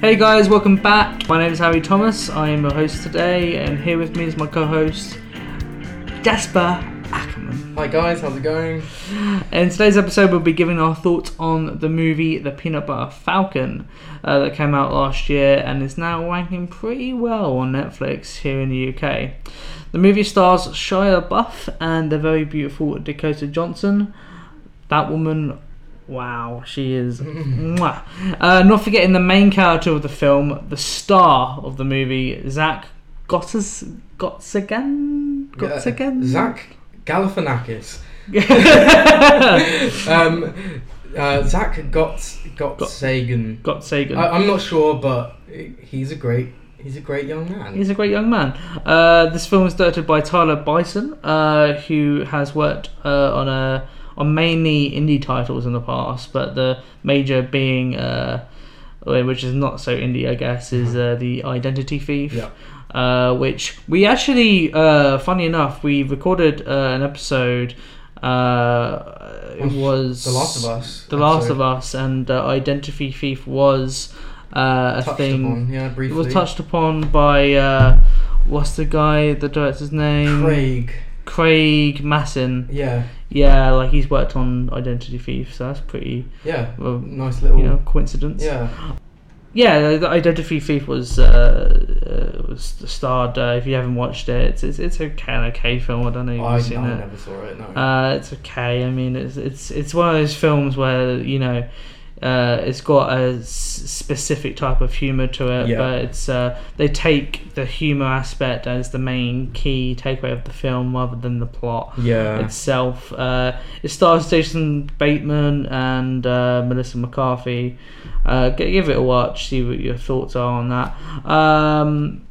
Hey guys, welcome back. My name is Harry Thomas. I am your host today, and here with me is my co-host Jasper Ackerman. Hi guys, how's it going? In today's episode, we'll be giving our thoughts on the movie The Peanut Butter Falcon uh, that came out last year and is now ranking pretty well on Netflix here in the UK. The movie stars Shia LaBeouf and the very beautiful Dakota Johnson. That woman, wow, she is. mwah. Uh, not forgetting the main character of the film, the star of the movie, Zach Gottis, Gottsigan? Gottsigan? Zach Galifianakis. um, uh, Zach got got, Sagan. Gottsagen. I, I'm not sure, but he's a great he's a great young man. He's a great young man. Uh, this film is directed by Tyler Nilson, uh, who has worked uh, on a on mainly indie titles in the past, but the major being, uh, which is not so indie, I guess, is uh, the Identity Thief. Yeah. Uh, which we actually, uh, funny enough, we recorded uh, an episode. Uh, it was The Last of Us. The Last of Us, and uh, Identity Thief was uh, a Touched thing. upon, yeah, It was touched upon by uh, what's the guy, the director's name? Craig. Craig Mazin. Yeah, Yeah, like he's worked on Identity Thief, so that's pretty, yeah. well, Nice little. you know, coincidence. Yeah. Yeah, the Identity Thief was uh, uh, was starred. Uh, if you haven't watched it, it's it's, it's okay, an okay film. I don't know if I, you've seen I it. never saw it. No. Uh, it's okay. I mean, it's it's it's one of those films where you know, uh, it's got a s- specific type of humor to it, Yeah. but it's uh, they take the humor aspect as the main key takeaway of the film rather than the plot yeah. itself. Uh, it stars Jason Bateman and uh, Melissa McCarthy. Uh, give it a watch, see what your thoughts are on that. Um,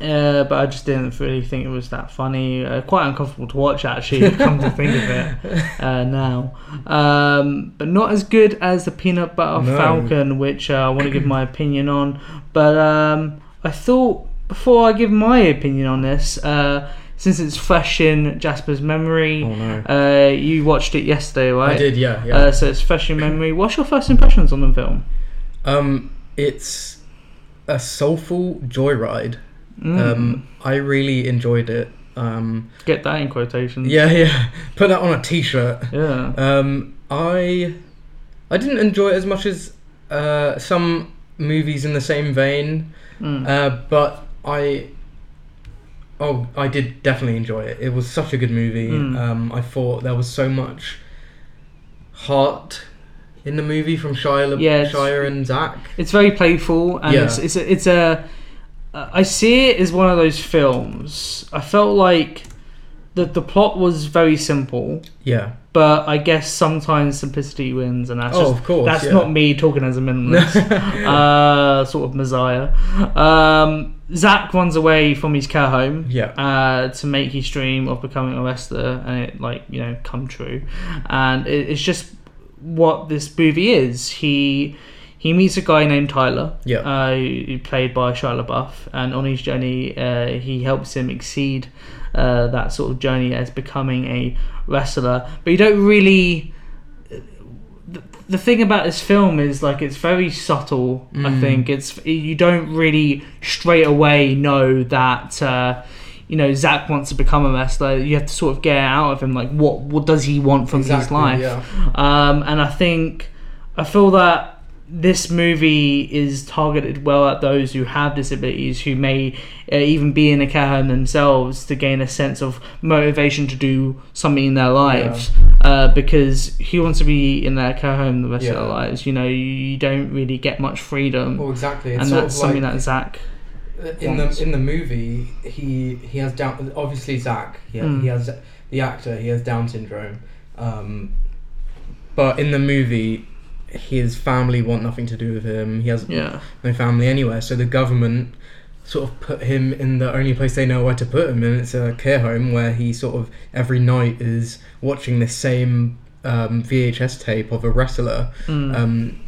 uh, but I just didn't really think it was that funny. Uh, quite uncomfortable to watch, actually. come to think of it uh, now, um, but not as good as the Peanut Butter No. Falcon, which uh, I want to give my opinion on. But um, I thought before I give my opinion on this, uh, since it's fresh in Jasper's memory, oh no. uh, you watched it yesterday, right? I did. Yeah. Yeah. Uh, so it's fresh in memory. What's your first impressions on the film? um, it's a soulful joyride. Mm. Um, I really enjoyed it. Um, Get that in quotations. yeah, yeah. Put that on a t-shirt. Yeah. Um, I I didn't enjoy it as much as uh, some movies in the same vein, Mm. uh, but I oh I did definitely enjoy it. It was such a good movie. Mm. Um, I thought there was so much heart in the movie from Shia, Yeah, Shia and Zach. It's very playful, and Yeah. it's it's a, it's a. I see it as one of those films. I felt like the the plot was very simple, Yeah. but I guess sometimes simplicity wins, and that's Oh, just of course. that's yeah. not me talking as a minimalist. uh, sort of messiah. Um, Zach runs away from his care home. Yeah. Uh, to make his dream of becoming a wrestler and it like you know come true, and it, it's just what this movie is. He he meets a guy named Tyler. Yeah. Uh, played by Shia LaBeouf, and on his journey, uh, he helps him exceed uh, that sort of journey as becoming a wrestler. But you don't really the, the thing about this film is like it's very subtle. I Mm. think it's you don't really straight away know that uh, you know Zach wants to become a wrestler. You have to sort of get out of him like what what does he want from his life? yeah. Um, and I think I feel that this movie is targeted well at those who have disabilities who may uh, even be in a care home themselves to gain a sense of motivation to do something in their lives. Uh, because who wants to be in their care home the rest of their lives? You know you, you don't really get much freedom. Well, exactly. It's and that's something like, that Zach in wants. the in the movie he he has down obviously Zach he, Mm. he has the actor he has Down syndrome. Um, but in the movie his family want nothing to do with him. He has yeah. no family anywhere. So the government sort of put him in the only place they know where to put him and it's a care home where he sort of every night is watching the same um, VHS tape of a wrestler. Mm. um,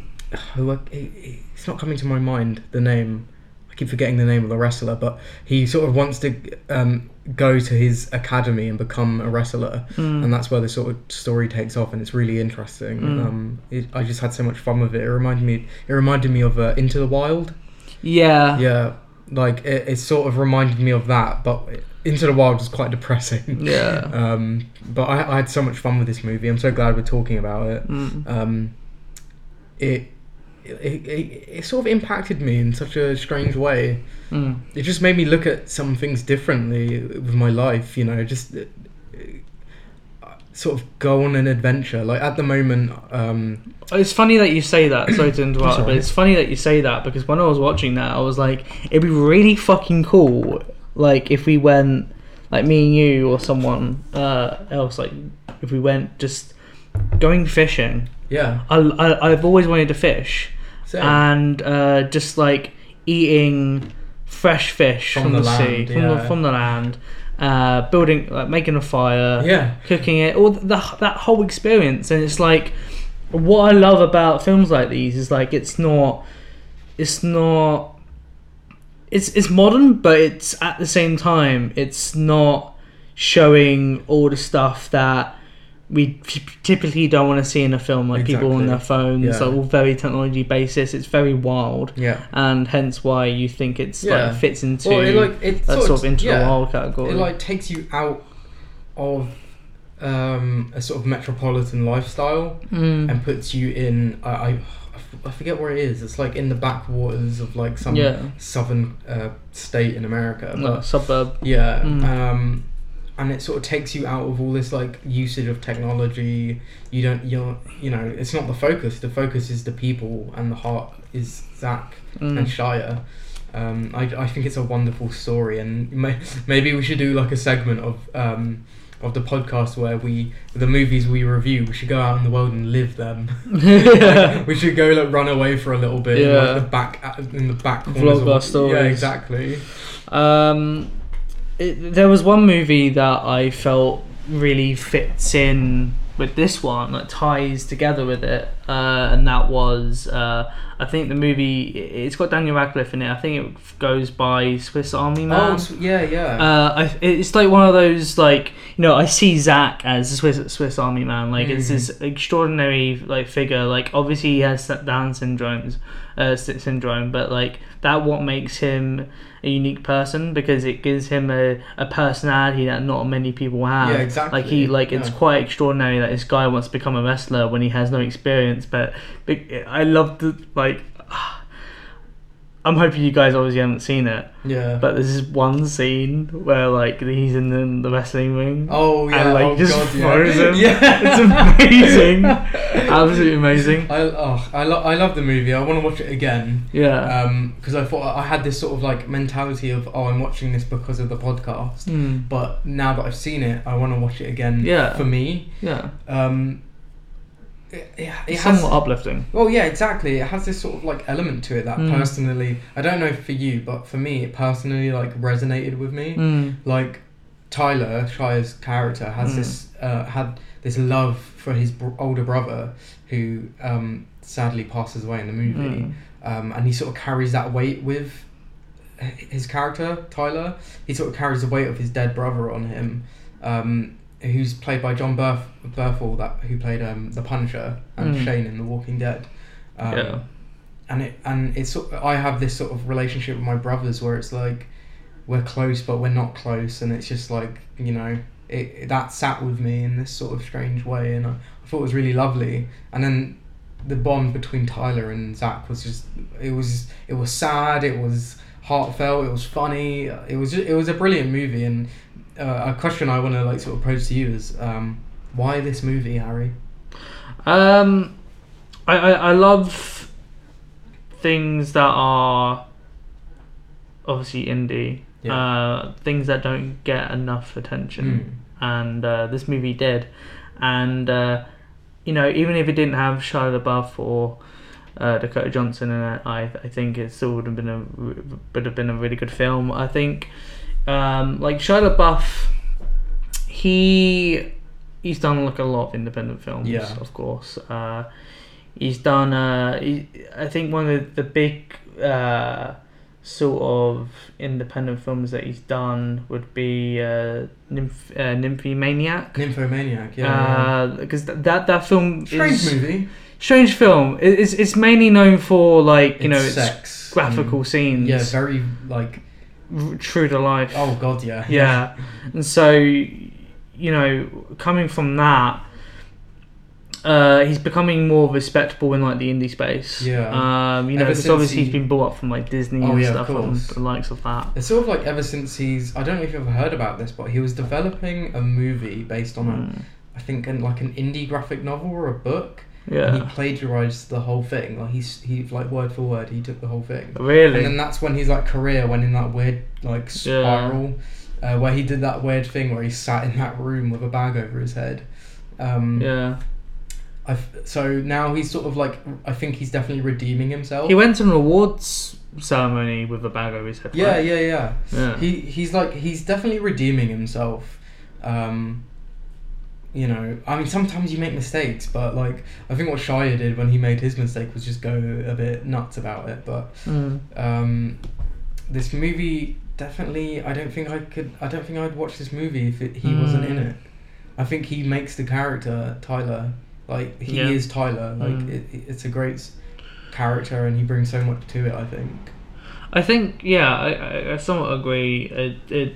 who I, he- he- it's not coming to my mind the name. I keep forgetting the name of the wrestler, but he sort of wants to um, go to his academy and become a wrestler, Mm. and that's where the sort of story takes off, and it's really interesting. Mm. Um, it, I just had so much fun with it. It reminded me. It reminded me of uh, Into the Wild. yeah. Yeah, like it, it sort of reminded me of that, but Into the Wild was quite depressing. Yeah. Um, but I, I had so much fun with this movie. I'm so glad we're talking about it. Mm. Um, it, it, it it sort of impacted me in such a strange way. Mm. It just made me look at some things differently with my life. You know, just uh, sort of go on an adventure. Like at the moment, um, It's funny that you say that. Sorry to interrupt, That's but it's funny that you say that because when I was watching that, I was like, it'd be really fucking cool, like if we went, like me and you or someone uh, else, like if we went just going fishing. yeah, I, I I've always wanted to fish, same. and uh, just like eating fresh fish From from, the the, sea, land, from the from the land, uh, building like making a fire. Yeah, cooking it, all the, that whole experience, and it's like what I love about films like these is like it's not, it's not, it's it's modern, but it's at the same time it's not showing all the stuff that we typically don't want to see in a film, like people on their phones, Yeah. like all very technology basis. It's very wild, yeah. and hence why you think it's Yeah. like fits into Well, it like it that sort of into yeah. the wild category. it like takes you out of um, a sort of metropolitan lifestyle Mm. and puts you in I, I I forget where it is it's like in the backwaters of like some Yeah. southern uh, state in America No, suburb. yeah Mm. um, and it sort of takes you out of all this like usage of technology you don't you're you know it's not the focus the focus is the people and the heart is Zach Mm. and Shia. Um, I, I think it's a wonderful story, and may, maybe we should do like a segment of um, of the podcast where we the movies we review. We should go out in the world and live them. Like, we should go like run away for a little bit, in, Yeah. like the back in the back corners Vlog our Yeah, exactly. Um, it, there was one movie that I felt really fits in with this one, that ties together with it, uh, and that was uh, I think the movie. It's got Daniel Radcliffe in it. I think it goes by Swiss Army Man. Oh, yeah, yeah. Uh, I, it's like one of those like you know I see Zach as a Swiss Swiss Army man like it's Mhm. this extraordinary like figure like obviously he has Down syndromes uh, syndrome but like that what makes him a unique person because it gives him a, a personality that not many people have. Yeah, exactly, like he like it's quite extraordinary that this guy wants to become a wrestler when he has no experience but, but I love the like I'm hoping you guys obviously haven't seen it yeah. but there's this one scene where like he's in the, the wrestling ring. oh yeah. and, like, oh, just God, throws yeah. him. Yeah. It's amazing. Absolutely amazing. I oh, I, lo- I love the movie. I want to watch it again. Yeah. Um, because I thought I had this sort of like mentality of oh I'm watching this because of the podcast, Mm. but now that I've seen it, I want to watch it again. Yeah. For me, Yeah. um, it, it, has. somewhat uplifting. Well, yeah, exactly. It has this sort of like element to it that Mm. personally, I don't know for you, but for me, it personally like resonated with me. Mm. Like Tyler Shia's character has Mm. this uh, had this love for his br- older brother who um, sadly passes away in the movie Mm. um, and he sort of carries that weight with his character Tyler. He sort of carries the weight of his dead brother on him, um, who's played by John Berth- Berthel, that who played um, the Punisher and Mm. Shane in The Walking Dead. Um, Yeah. And it and it's I have this sort of relationship with my brothers where it's like we're close but we're not close, and it's just like you know it that sat with me in this sort of strange way, and I, I thought it was really lovely. And then the bond between Tyler and Zach was just it was it was sad, it was heartfelt, it was funny, it was just, it was a brilliant movie. And uh, a question I want to like sort of pose to you is um, why this movie, Harry? Um, I, I I love things that are obviously indie. Yeah. Uh, things that don't get enough attention, and uh, this movie did. And uh, you know, even if it didn't have Shia LaBeouf or uh, Dakota Johnson in it, I I think it still would have been a would have been a really good film. I think um, like Shia LaBeouf, he he's done like a lot of independent films, Yeah. of course. Uh, he's done. Uh, he, I think one of the, the big uh, sort of independent films that he's done would be uh, Nymph, uh, Nymphomaniac. Nymphomaniac, yeah. Because th- that that film Strange is movie. strange film. It- It's it's mainly known for like you know It's its sex. graphical and- scenes, Yeah, very like. True to life. Oh god, yeah. yeah. and so you know, coming from that, uh, he's becoming more respectable in like the indie space. Yeah. Um, you know, because obviously he- he's been brought up from like Disney Oh, and yeah, stuff and the likes of that. It's sort of like ever since he's. I don't know if you've ever heard about this, but he was developing a movie based on a, Mm. I think, an, like an indie graphic novel or a book, and Yeah. he plagiarized the whole thing. Like he's he like word for word, he took the whole thing. Really? And then that's when his like career went in that weird like spiral, uh, where he did that weird thing where he sat in that room with a bag over his head. Um, yeah. I f so now he's sort of like I think he's definitely redeeming himself. He went to an awards ceremony with a bag over his head. yeah, right? yeah, yeah. Yeah. He he's like he's definitely redeeming himself. Um, you know, I mean, sometimes you make mistakes, but like I think what Shia did when he made his mistake was just go a bit nuts about it. But Mm. um, this movie definitely, I don't think I could. I don't think I'd watch this movie if it, he wasn't in Mm. it. I think he makes the character Tyler like he Yeah. is Tyler. Like Mm. it, it- it's a great character, and he brings so much to it. I think. I think, yeah, I, I, I somewhat agree. It, it,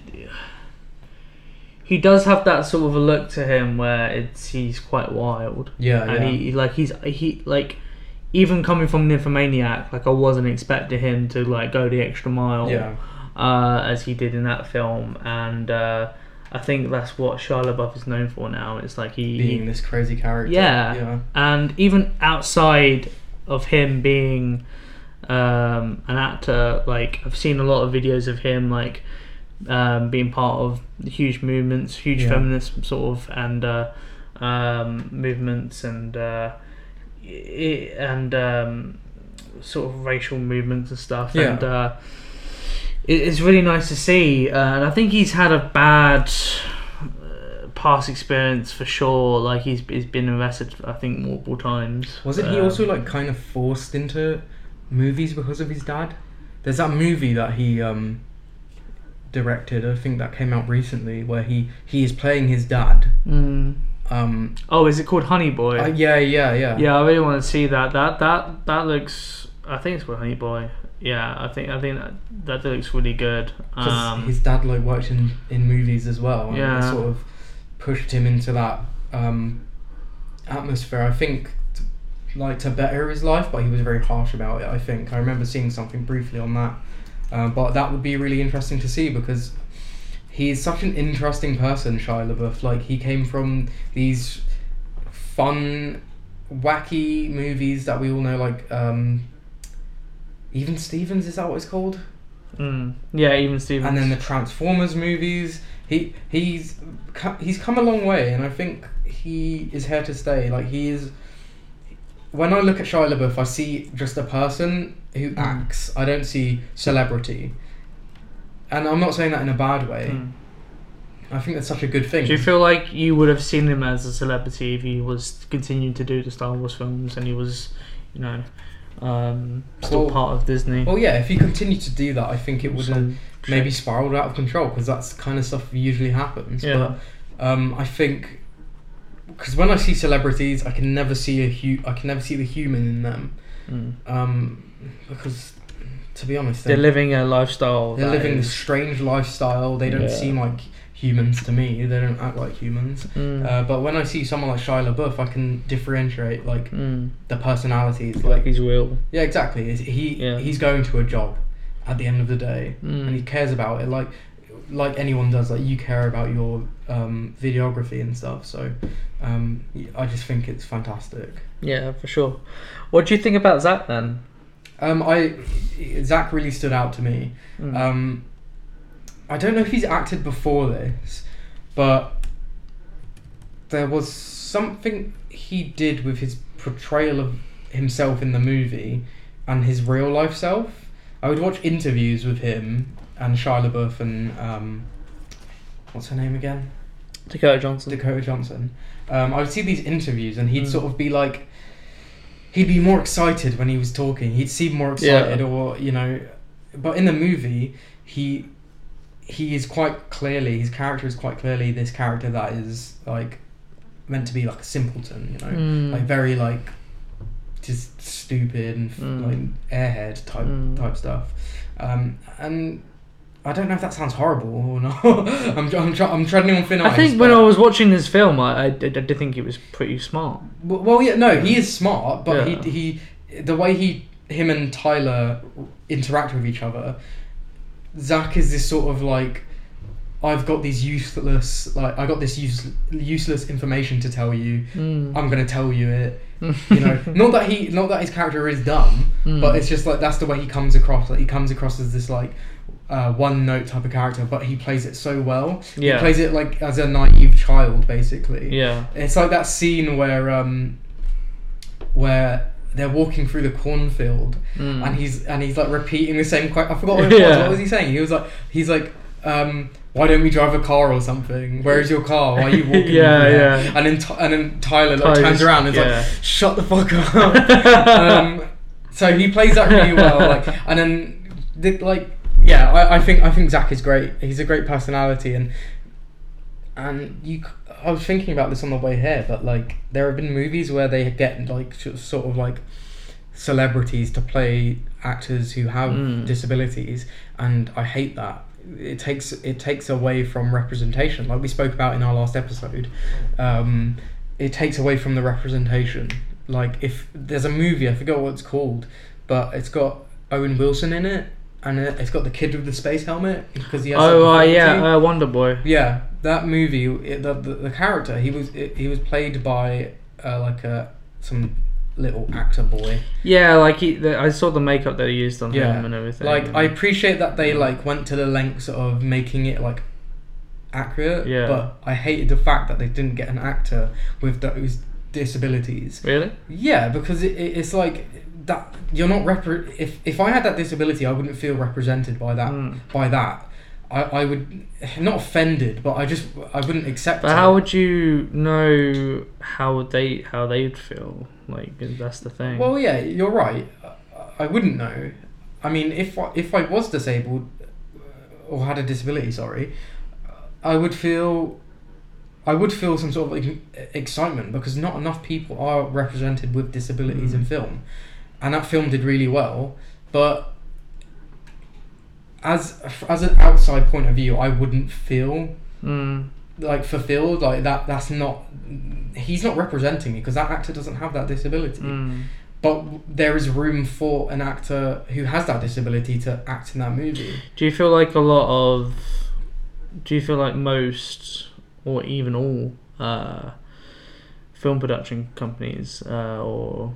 he does have that sort of a look to him where it's he's quite wild, Yeah, and yeah. he like he's he like even coming from Nymphomaniac, like I wasn't expecting him to like go the extra mile, yeah. uh, as he did in that film, and uh, I think that's what Shia LaBeouf is known for now. It's like he, he being this crazy character. Yeah. Yeah. and even outside of him being um, an actor, like I've seen a lot of videos of him like um, being part of huge movements, huge Yeah. feminist sort of and uh, um, movements and uh, i- and um, sort of racial movements and stuff. Yeah. And uh, it, it's really nice to see. Uh, and I think he's had a bad uh, past experience for sure. Like he's he's been arrested, I think, multiple times. Wasn't he Um, also like kind of forced into movies because of his dad? There's that movie that he um, directed. I think that came out recently where he he is playing his dad. Mm. Um, Oh, is it called Honey Boy? uh, yeah, yeah, yeah. Yeah, I really want to see that. That that that looks. I think it's called Honey Boy. Yeah, I think I think that that looks really good. Um, his dad like worked in, in movies as well. And Yeah. it sort of pushed him into that um, atmosphere. I think t- like to better his life, but he was very harsh about it. I think I remember seeing something briefly on that. Um, but that would be really interesting to see because he's such an interesting person, Shia LaBeouf. Like he came from these fun, wacky movies that we all know, like um, even Stevens. Is that what it's called? mm, yeah, even Stevens. and then the Transformers movies. He he's he's come a long way, and I think he is here to stay. Like he is. When I look at Shia LaBeouf, I see just a person who Mm. acts. I don't see celebrity, and I'm not saying that in a bad way. Mm. I think that's such a good thing. Do you feel like you would have seen him as a celebrity if he was continuing to do the Star Wars films and he was, you know, um, still Well- part of Disney? well, yeah. If he continued to do that, I think it would have maybe spiraled out of control because that's kind of stuff usually happens. Yeah. But um, I think because when I see celebrities, I can never see a hu- I can never see the human in them. Mm. Um, because to be honest, They're they're, living a lifestyle. they're living is- this strange lifestyle. They don't Yeah. seem like humans to me. They don't act like humans. Mm. Uh, but when I see someone like Shia LaBeouf, I can differentiate like mm. the personalities. Like Like he's real. yeah, exactly. Is- He Yeah. he's going to a job at the end of the day, Mm. and he cares about it. Like like anyone does. Like you care about your um, videography and stuff. So um, I just think it's fantastic. Yeah, for sure. What do you think about Zach then? Um, I Zach really stood out to me. Mm. Um, I don't know if he's acted before this, but there was something he did with his portrayal of himself in the movie and his real life self. I would watch interviews with him and Shia LaBeouf and um, what's her name again? Dakota Johnson. Dakota Johnson. Um, I would see these interviews and he'd Mm. sort of be like, he'd be more excited when he was talking. He'd seem more excited, or you know, but in the movie, he he is quite clearly his character is quite clearly this character that is like meant to be like a simpleton, you know, Mm. like very like just stupid and Mm. like airhead type Mm. type stuff. Um, and I don't know if that sounds horrible or not. I'm I'm, I'm treading on thin ice. I think when I was watching this film, I, I, did- I did think he was pretty smart. Well, well, yeah, no, he is smart, but Yeah. he he the way he him and Tyler interact with each other. Zach is this sort of like, I've got these useless like I got this use, useless information to tell you. Mm. I'm gonna tell you it. You know, not that he not that his character is dumb, Mm. but it's just like that's the way he comes across. Like he comes across as this like. Uh, one note type of character, but he plays it so well. Yeah. He plays it like as a naive child, basically. yeah. It's like that scene where um where they're walking through the cornfield Mm. and he's and he's like repeating the same question. I forgot what it was. Yeah. What was he saying? He was like he's like um why don't we drive a car or something? Where is your car? Why are you walking? Yeah, there?" yeah. And then Ty- and then Tyler like turns around and is yeah. like, "Shut the fuck up." um, so he plays that really well. Like, and then the, like yeah, I, I think I think Zach is great. He's a great personality, and and you. I was thinking about this on the way here, but like there have been movies where they get like sort of like celebrities to play actors who have Mm. disabilities, and I hate that. It takes it takes away from representation, like we spoke about in our last episode. Um, it takes away from the representation. Like if there's a movie, I forgot what it's called, but it's got Owen Wilson in it, and it- it's got the kid with the space helmet because he has. Oh, uh, like, yeah, uh, Wonder Boy. Yeah, that movie, it, the, the the character he was it, he was played by uh, like a some little actor boy. Yeah, like he, the, I saw the makeup that he used on Yeah. him and everything. Like I appreciate that they like went to the lengths of making it like accurate. Yeah. But I hated the fact that they didn't get an actor with those disabilities. really. Yeah, because it, it, it's like that you're not repre- if if I had that disability, I wouldn't feel represented by that Mm. by that. I, I would not offended, but I just I wouldn't accept But it. how would you know how they how they'd feel? Like that's the thing. Well, yeah, you're right. I- wouldn't know. I mean, if I, if I was disabled uh, or had a disability, sorry, I would feel I would feel some sort of excitement because not enough people are represented with disabilities in Mm. film, and that film did really well. But as as an outside point of view, I wouldn't feel Mm. like fulfilled. Like that. That's not. He's not representing me because that actor doesn't have that disability Mm. but there is room for an actor who has that disability to act in that movie. Do you feel like a lot of? Do you feel like most, or even all, uh, film production companies, uh, or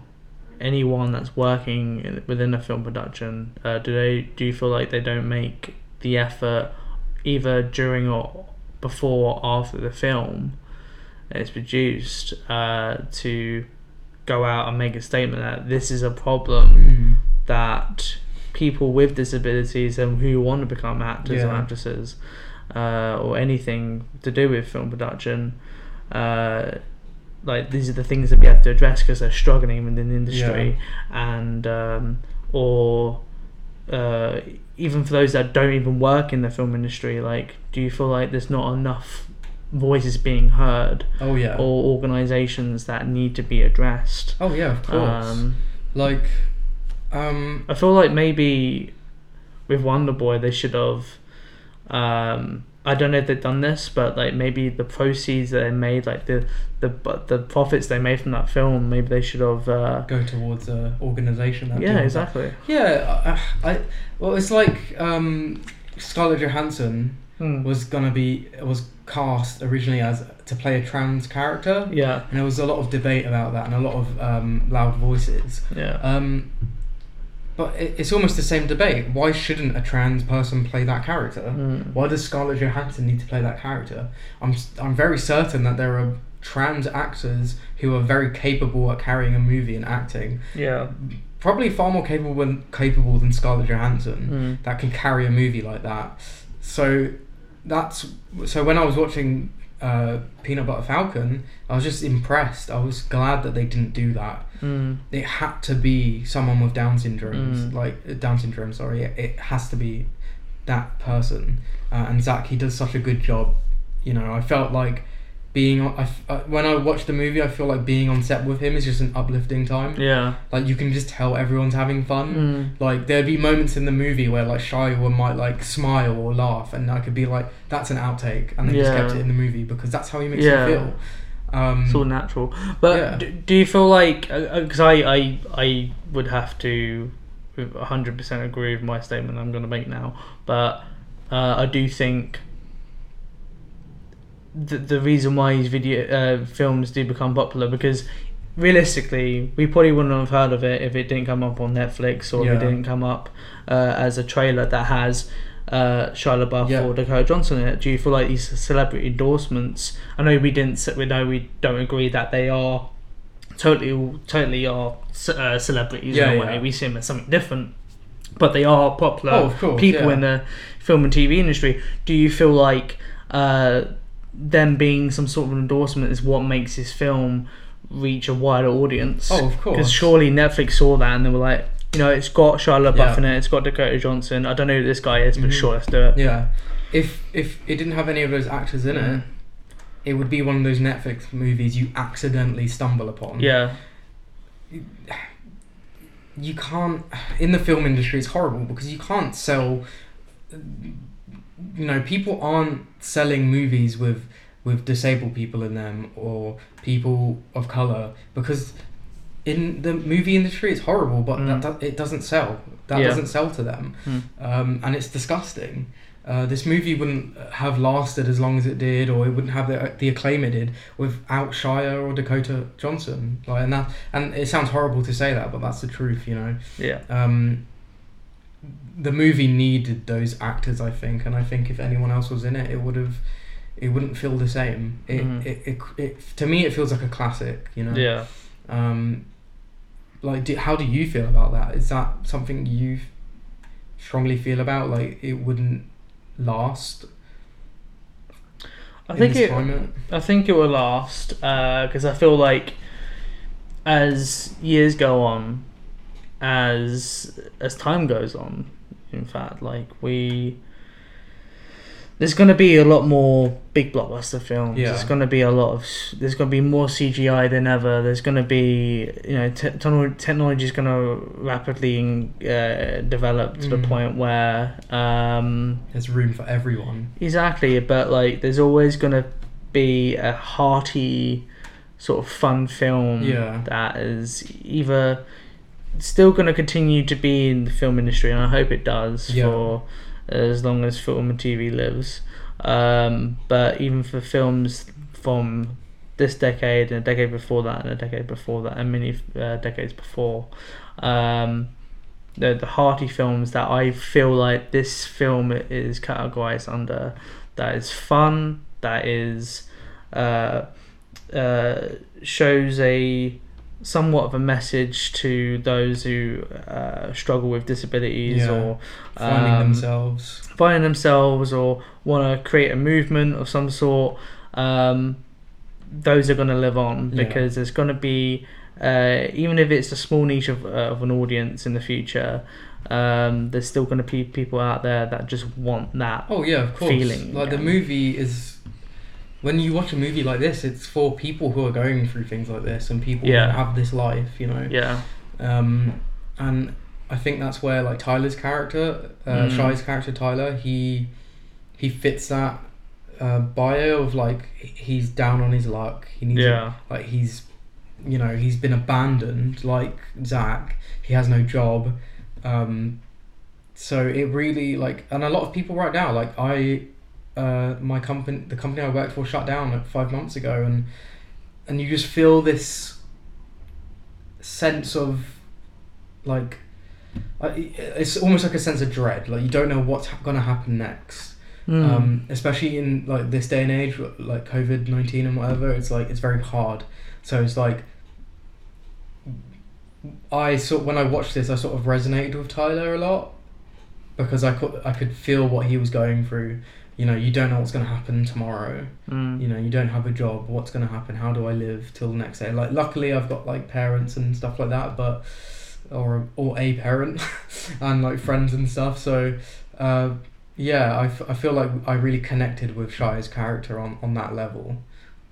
anyone that's working in, within a film production, uh, do they? Do you feel like they don't make the effort, either during or before or after the film is produced, uh, to go out and make a statement that this is a problem that people with disabilities and who want to become actors or Yeah. actresses uh, or anything to do with film production uh, like these are the things that we have to address because they're struggling within the industry and um, or uh, even for those that don't even work in the film industry like do you feel like there's not enough voices being heard Oh yeah. or organizations that need to be addressed oh yeah, of course. um, like, um, I feel like maybe with Wonder Boy they should have. Um, I don't know if they've done this, but like maybe the proceeds that they made, like the the but the profits they made from that film, maybe they should have. Uh, go towards a organization. That yeah, exactly. that. Yeah, I, I well, it's like um, Scarlett Johansson Hmm. was gonna be was cast originally as to play a trans character, Yeah, and there was a lot of debate about that and a lot of um, loud voices. yeah. Um, but it's almost the same debate. Why shouldn't a trans person play that character? Mm. Why does Scarlett Johansson need to play that character? I'm I'm very certain that there are trans actors who are very capable at carrying a movie and acting. Yeah. Probably far more capable than capable than Scarlett Johansson Mm. that can carry a movie like that. So that's so when I was watching uh, Peanut Butter Falcon, I was just impressed. I was glad that they didn't do that. Mm. It had to be someone with Down syndrome, Mm. like uh, Down syndrome. Sorry, it, it has to be that person. Uh, and Zach, he does such a good job. You know, I felt like being on. I f- uh, when I watch the movie, I feel like being on set with him is just an uplifting time. Yeah. Like you can just tell everyone's having fun. Mm. Like there'd be moments in the movie where like Shia might like smile or laugh, and I could be like, "That's an outtake," and they just kept it in the movie because that's how he makes Yeah. you feel. Um, It's all natural. But Yeah. do, do you feel like because I, I I would have to hundred percent agree with my statement I'm going to make now, but uh, I do think the the reason why these video uh, films do become popular because realistically we probably wouldn't have heard of it if it didn't come up on Netflix or if it didn't come up uh, as a trailer that has uh, Shia LaBeouf Yeah. or Dakota Johnson in it. Do you feel like these celebrity endorsements? I know we didn't. We know we don't agree that they are totally, totally are uh, celebrities Yeah, in a way. yeah. We see them as something different, but they are popular Oh, course, people yeah. in the film and TV industry. Do you feel like uh, them being some sort of endorsement is what makes this film reach a wider audience? Oh, of course. Because surely Netflix saw that and they were like, you know, it's got Shia LaBeouf Yeah. in it, it's got Dakota Johnson. I don't know who this guy is, but Mhm. sure, let's do it. Yeah, if if it didn't have any of those actors in it, it would be one of those Netflix movies you accidentally stumble upon. Yeah, you can't in the film industry it's horrible because you can't sell you know people aren't selling movies with with disabled people in them or people of color because in the movie industry it's horrible but Mm. that, that it doesn't sell that Yeah. doesn't sell to them Mm. um, and it's disgusting uh, this movie wouldn't have lasted as long as it did, or it wouldn't have the, the acclaim it did without Shia or Dakota Johnson. Like, and that, and it sounds horrible to say that, but that's the truth, you know. yeah, Um, the movie needed those actors, I think, and I think if anyone else was in it, it would have, it wouldn't feel the same. It, Mhm. it, it, it, to me, it feels like a classic, you know. yeah. Um, like, do, how do you feel about that? Is that something you strongly feel about? Like, it wouldn't last. I think it. climate? I think it will last because I feel like as years go on, as as time goes on, in fact, like we. There's going to be a lot more big blockbuster films. Yeah. There's going to be a lot of. There's going to be more CGI than ever. There's going to be, you know, te- technology is going to rapidly uh, develop to the Mm. point where um, There's room for everyone. Exactly, but like there's always gonna be a hearty sort of fun film Yeah. that is either still gonna continue to be in the film industry and I hope it does Yeah. for as long as film and TV lives. Um, but even for films from this decade and a decade before that and a decade before that and many uh, decades before um, the the hearty films that I feel like this film is categorized under that is fun that is uh, uh, shows a somewhat of a message to those who uh, struggle with disabilities Yeah. or Finding um, themselves. finding themselves or want to create a movement of some sort, um, those are going to live on Yeah. because there's going to be, uh, even if it's a small niche of, uh, of an audience in the future, um, there's still going to be people out there that just want that. Oh yeah, of course. feeling like the movie is. When you watch a movie like this, it's for people who are going through things like this and people Yeah. who have this life, you know. Yeah, Um, and I think that's where like Tyler's character, uh, Mm. Shia's character Tyler, he he fits that uh, bio of like he's down on his luck. He needs a- yeah, like he's you know he's been abandoned like Zach. He has no job. Um, so it really like and a lot of people right now like I uh, my company the company I worked for shut down like five months ago and and you just feel this sense of like it's almost like a sense of dread like you don't know what's ha- gonna happen next. Mm. um, especially in like this day and age like covid-19 and whatever it's like it's very hard. So it's like i sort when i watched this i sort of resonated with tyler a lot because i could i could feel what he was going through you know you don't know what's going to happen tomorrow. Mm. you know you don't have a job. What's going to happen? How do i live till the next day? Like luckily i've got like parents and stuff like that but or or a parent and like friends and stuff. So uh, yeah I, f- I feel like i really connected with Shia's character on on that level.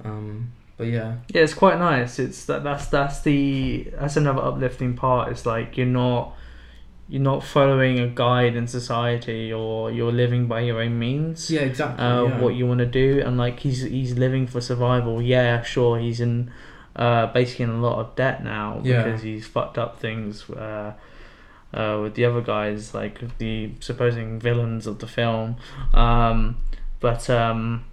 Um, but yeah. Yeah, it's quite nice. It's that that's that's the that's another uplifting part. It's like you're not you're not following a guide in society, or you're living by your own means. yeah exactly uh, yeah. what you want to do, and like he's he's living for survival. Yeah, sure, he's in uh, basically in a lot of debt now Yeah. because he's fucked up things uh, uh, with the other guys, like the supposing villains of the film. Um, but um,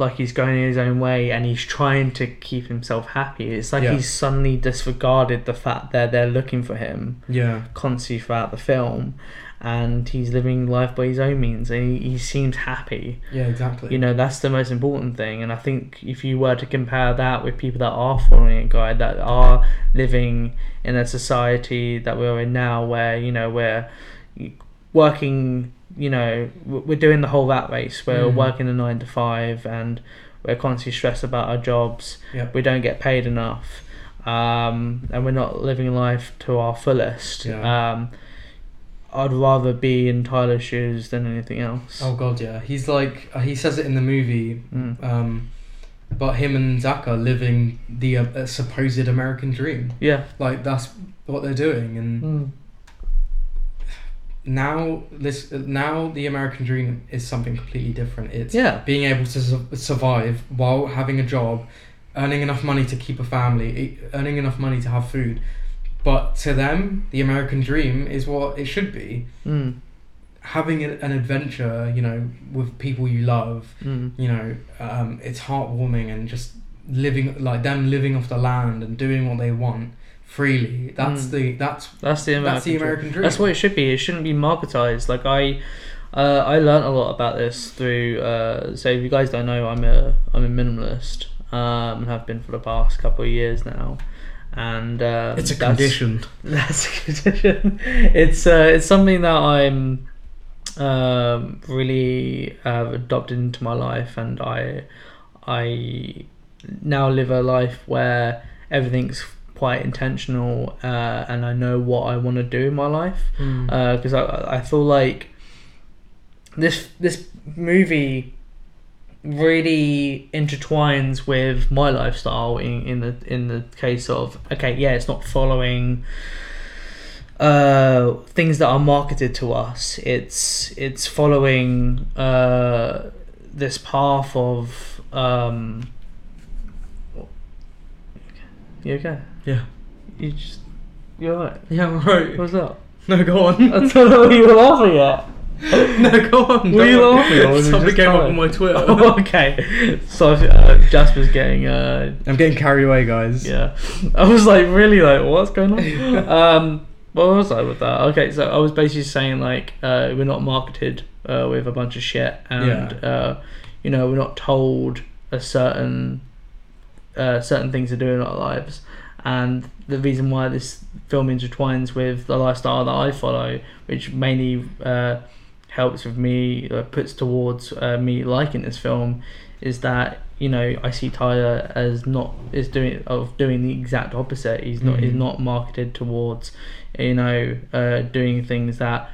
like he's going his own way and he's trying to keep himself happy. It's like Yeah. he's suddenly disregarded the fact that they're looking for him yeah constantly throughout the film, and he's living life by his own means, and he, he seems happy. yeah exactly You know, that's the most important thing. And I think if you were to compare that with people that are following a guide, that are living in a society that we're in now, where you know we're working, you know, we're doing the whole rat race. We're Mhm. working a nine to five, and we're constantly stressed about our jobs. We don't get paid enough, um, and we're not living life to our fullest. Yeah. Um, I'd rather be in Tyler's shoes than anything else. oh god yeah he's like uh, he says it in the movie Mm. um, but him and Zach are living the uh, supposed American dream. Yeah. Like that's what they're doing, and Mm. Now this now the American dream is something completely different. It's Yeah. being able to su- survive while having a job, earning enough money to keep a family, earning enough money to have food. But to them, the American dream is what it should be. Mm. Having a- an adventure, you know, with people you love, Mm. you know, um, it's heartwarming and just living like them living off the land and doing what they want freely. That's Mm. the that's That's the American. that's the. American dream. That's what it should be. It shouldn't be marketized. Like I, uh, I learned a lot about this through. Uh, so if you guys don't know, I'm a I'm a minimalist. Um, and have been for the past couple of years now. And um, it's a that's- condition. That's a condition. It's uh, it's something that I'm um, really uh, adopted into my life, and I I now live a life where everything's quite intentional, uh, and I know what I want to do in my life. Mm. because I I feel like this this movie really intertwines with my lifestyle in, in the in the case of okay yeah it's not following uh things that are marketed to us. It's it's following uh this path of um you okay Yeah. you just you're right Yeah, right. what's up No, go on. I don't know what you were laughing at no, go on. Were you go laughing or was it Something just came up colour? on my Twitter. Oh, okay. So uh, Jasper's getting uh I'm getting carried away, guys. yeah. I was like really like what's going on? um what was I with that? Okay, so I was basically saying like uh we're not marketed uh with a bunch of shit and Yeah. uh you know, we're not told a certain uh certain things to do in our lives. And the reason why this film intertwines with the lifestyle that I follow, which mainly uh helps with me uh, puts towards uh, me liking this film is that you know I see Tyler as not is doing of doing the exact opposite. He's not he's Mhm. not marketed towards you know uh, doing things that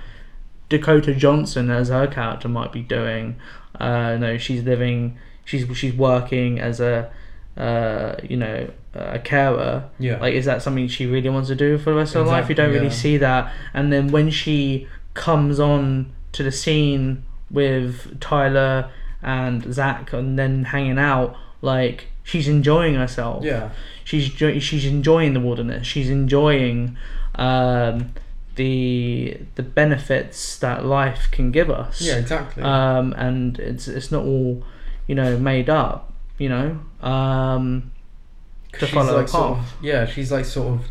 Dakota Johnson as her character might be doing. Uh, no, she's living. She's she's working as a uh, you know a carer. Yeah. Like, is that something she really wants to do for the rest of her life? You don't Exactly, really see that. And then when she comes on to the scene with Tyler and Zach and then hanging out, like she's enjoying herself. yeah. She's jo- she's enjoying the wilderness. She's enjoying um, the the benefits that life can give us. Yeah, exactly. Um, and it's it's not all, you know, made up. You know. Um, to she's follow a like sort of, yeah, she's like sort of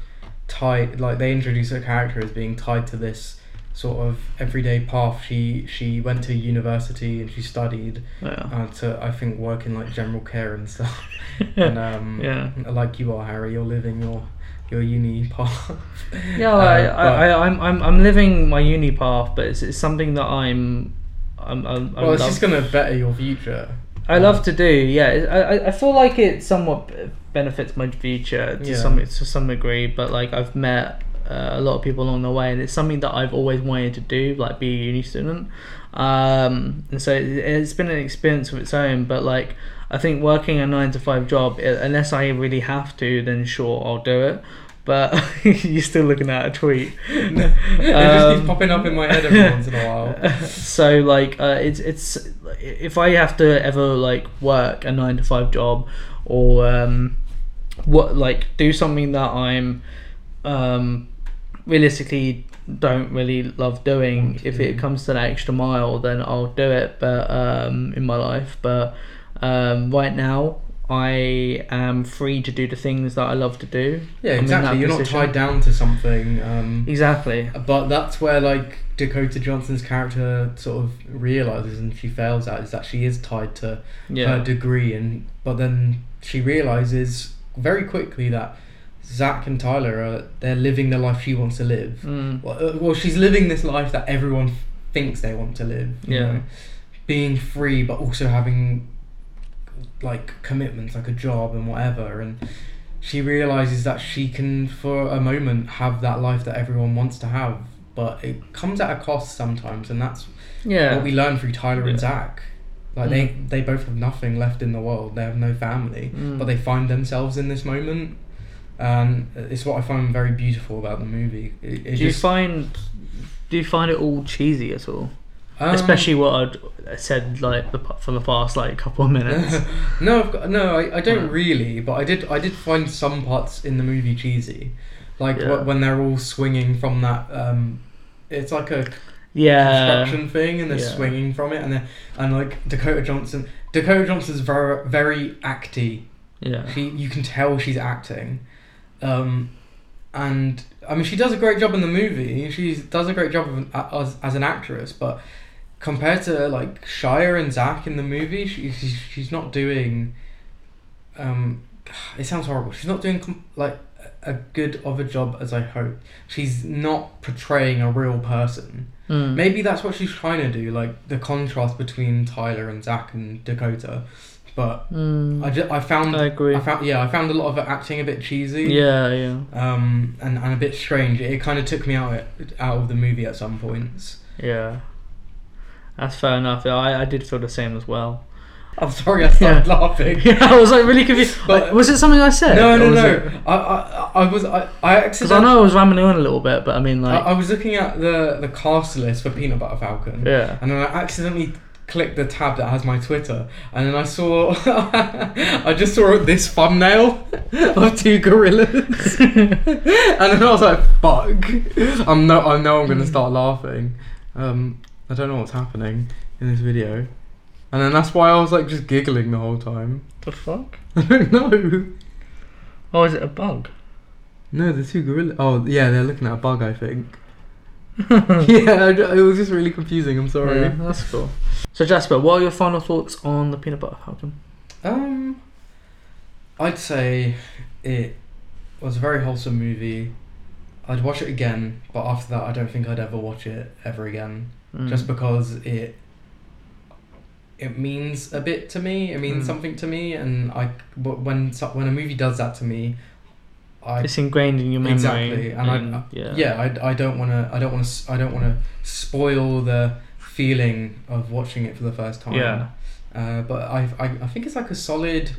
tied. Like they introduce her character as being tied to this sort of everyday path. She she went to university and she studied yeah. uh, to I think work in like general care and stuff. and um, Yeah. like you are, Harry, you're living your your uni path. Yeah, Uh, I, I, I I'm I'm, I'm living my uni path, but it's, it's something that I'm I'm, I'm, I Well, it's love- just gonna better your future. I love to do. Yeah, I, I- I feel like it somewhat benefits my future to Yeah. some to some degree. But like I've met uh, a lot of people along the way, and it's something that I've always wanted to do, like be a uni student. Um, and so it, it's been an experience of its own. But like I think working a nine to five job, i- unless I really have to, then sure I'll do it. But you're still looking at a tweet. it just Um, keeps popping up in my head every once in a while. so like uh, it's it's if I have to ever like work a nine to five job or um, what like do something that I'm um, realistically don't really love doing. If it comes to that extra mile then I'll do it but um, in my life. But um, right now I am free to do the things that I love to do. Yeah, I'm exactly. You're not tied down to something. Um, exactly. But that's where like Dakota Johnson's character sort of realizes and she fails at is that she is tied to yeah. her degree and but then she realizes very quickly that Zach and Tyler are they're living the life she wants to live. Mm. Well, uh, well she's living this life that everyone thinks they want to live. you Yeah. know? Being free but also having like commitments like a job and whatever and she realizes that she can for a moment have that life that everyone wants to have but it comes at a cost sometimes and that's yeah what we learn through Tyler Yeah. and Zach. Like they, they both have nothing left in the world. They have no family, Mm. but they find themselves in this moment, and it's what I find very beautiful about the movie. It, it do you just, find do you find it all cheesy at all? um, Especially what I'd said like the, from the past like couple of minutes. no, I've got, no, I, I don't really, but I did I did find some parts in the movie cheesy, like Yeah. when they're all swinging from that. Um, it's like a yeah, construction thing and they're yeah. swinging from it and then and like Dakota Johnson Dakota Johnson's very very acty. Yeah, she you can tell she's acting. Um and I mean she does a great job in the movie. She does a great job an- as, as an actress but compared to like Shia and Zach in the movie she, she's, she's not doing um it sounds horrible. She's not doing like a good of a job as I hope. she's not portraying a real person Mm. Maybe that's what she's trying to do, like the contrast between Tyler and Zach and Dakota. But Mm. I, ju- I found I agree. I found yeah I found a lot of it acting a bit cheesy. yeah, yeah, Um, and, and a bit strange. It, kind of took me out out of the movie at some points. yeah. That's fair enough. I, I did feel the same as well. I'm sorry I started Yeah. laughing. Yeah, I was like really confused. But- Like, was it something I said? No, no, no. it- I, I, I was I, I Because I accidentally. know I was rambling on a little bit, but I mean, I, like, I was looking at the the cast list for Peanut Butter Falcon. yeah, and then I accidentally clicked the tab that has my Twitter, and then I saw, I just saw this thumbnail of two gorillas, and then I was like, "Fuck!" I'm no, I know I'm gonna start laughing. Um, I don't know what's happening in this video, and then that's why I was like just giggling the whole time. the fuck? I don't know. Oh, is it a bug? No, the two gorillas. Oh, yeah, they're looking at a bug, I think. yeah, it was just really confusing. I'm sorry. Yeah, that's cool. So Jasper, what are your final thoughts on the peanut butter falcon? Um, I'd say it was a very wholesome movie. I'd watch it again, but after that, I don't think I'd ever watch it ever again. Mm. Just because it it means a bit to me. It means Mm. something to me, and I but when when a movie does that to me, I it's ingrained in your memory. exactly, and, I yeah, yeah, I, I don't want to I don't want to I don't want to spoil the feeling of watching it for the first time. Yeah. Uh, but I, I I think it's like a solid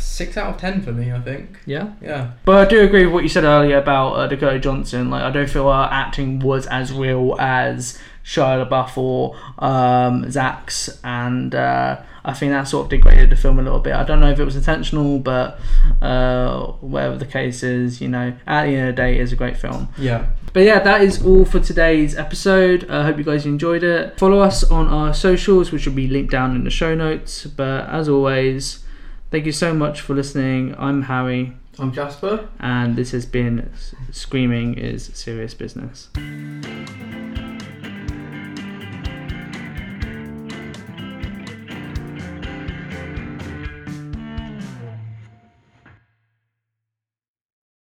six out of ten for me. I think. yeah. Yeah. But I do agree with what you said earlier about uh, Dakota Johnson. Like, I don't feel her acting was as real as Shia LaBeouf or um, Zach's, and uh, I think that sort of degraded the film a little bit. I don't know if it was intentional, but uh, whatever the case is, you know, at the end of the day, it is a great film. Yeah. But yeah, that is all for today's episode. I hope you guys enjoyed it. Follow us on our socials, which will be linked down in the show notes. But as always, thank you so much for listening. I'm Harry, I'm Jasper. and this has been Screaming is Serious Business.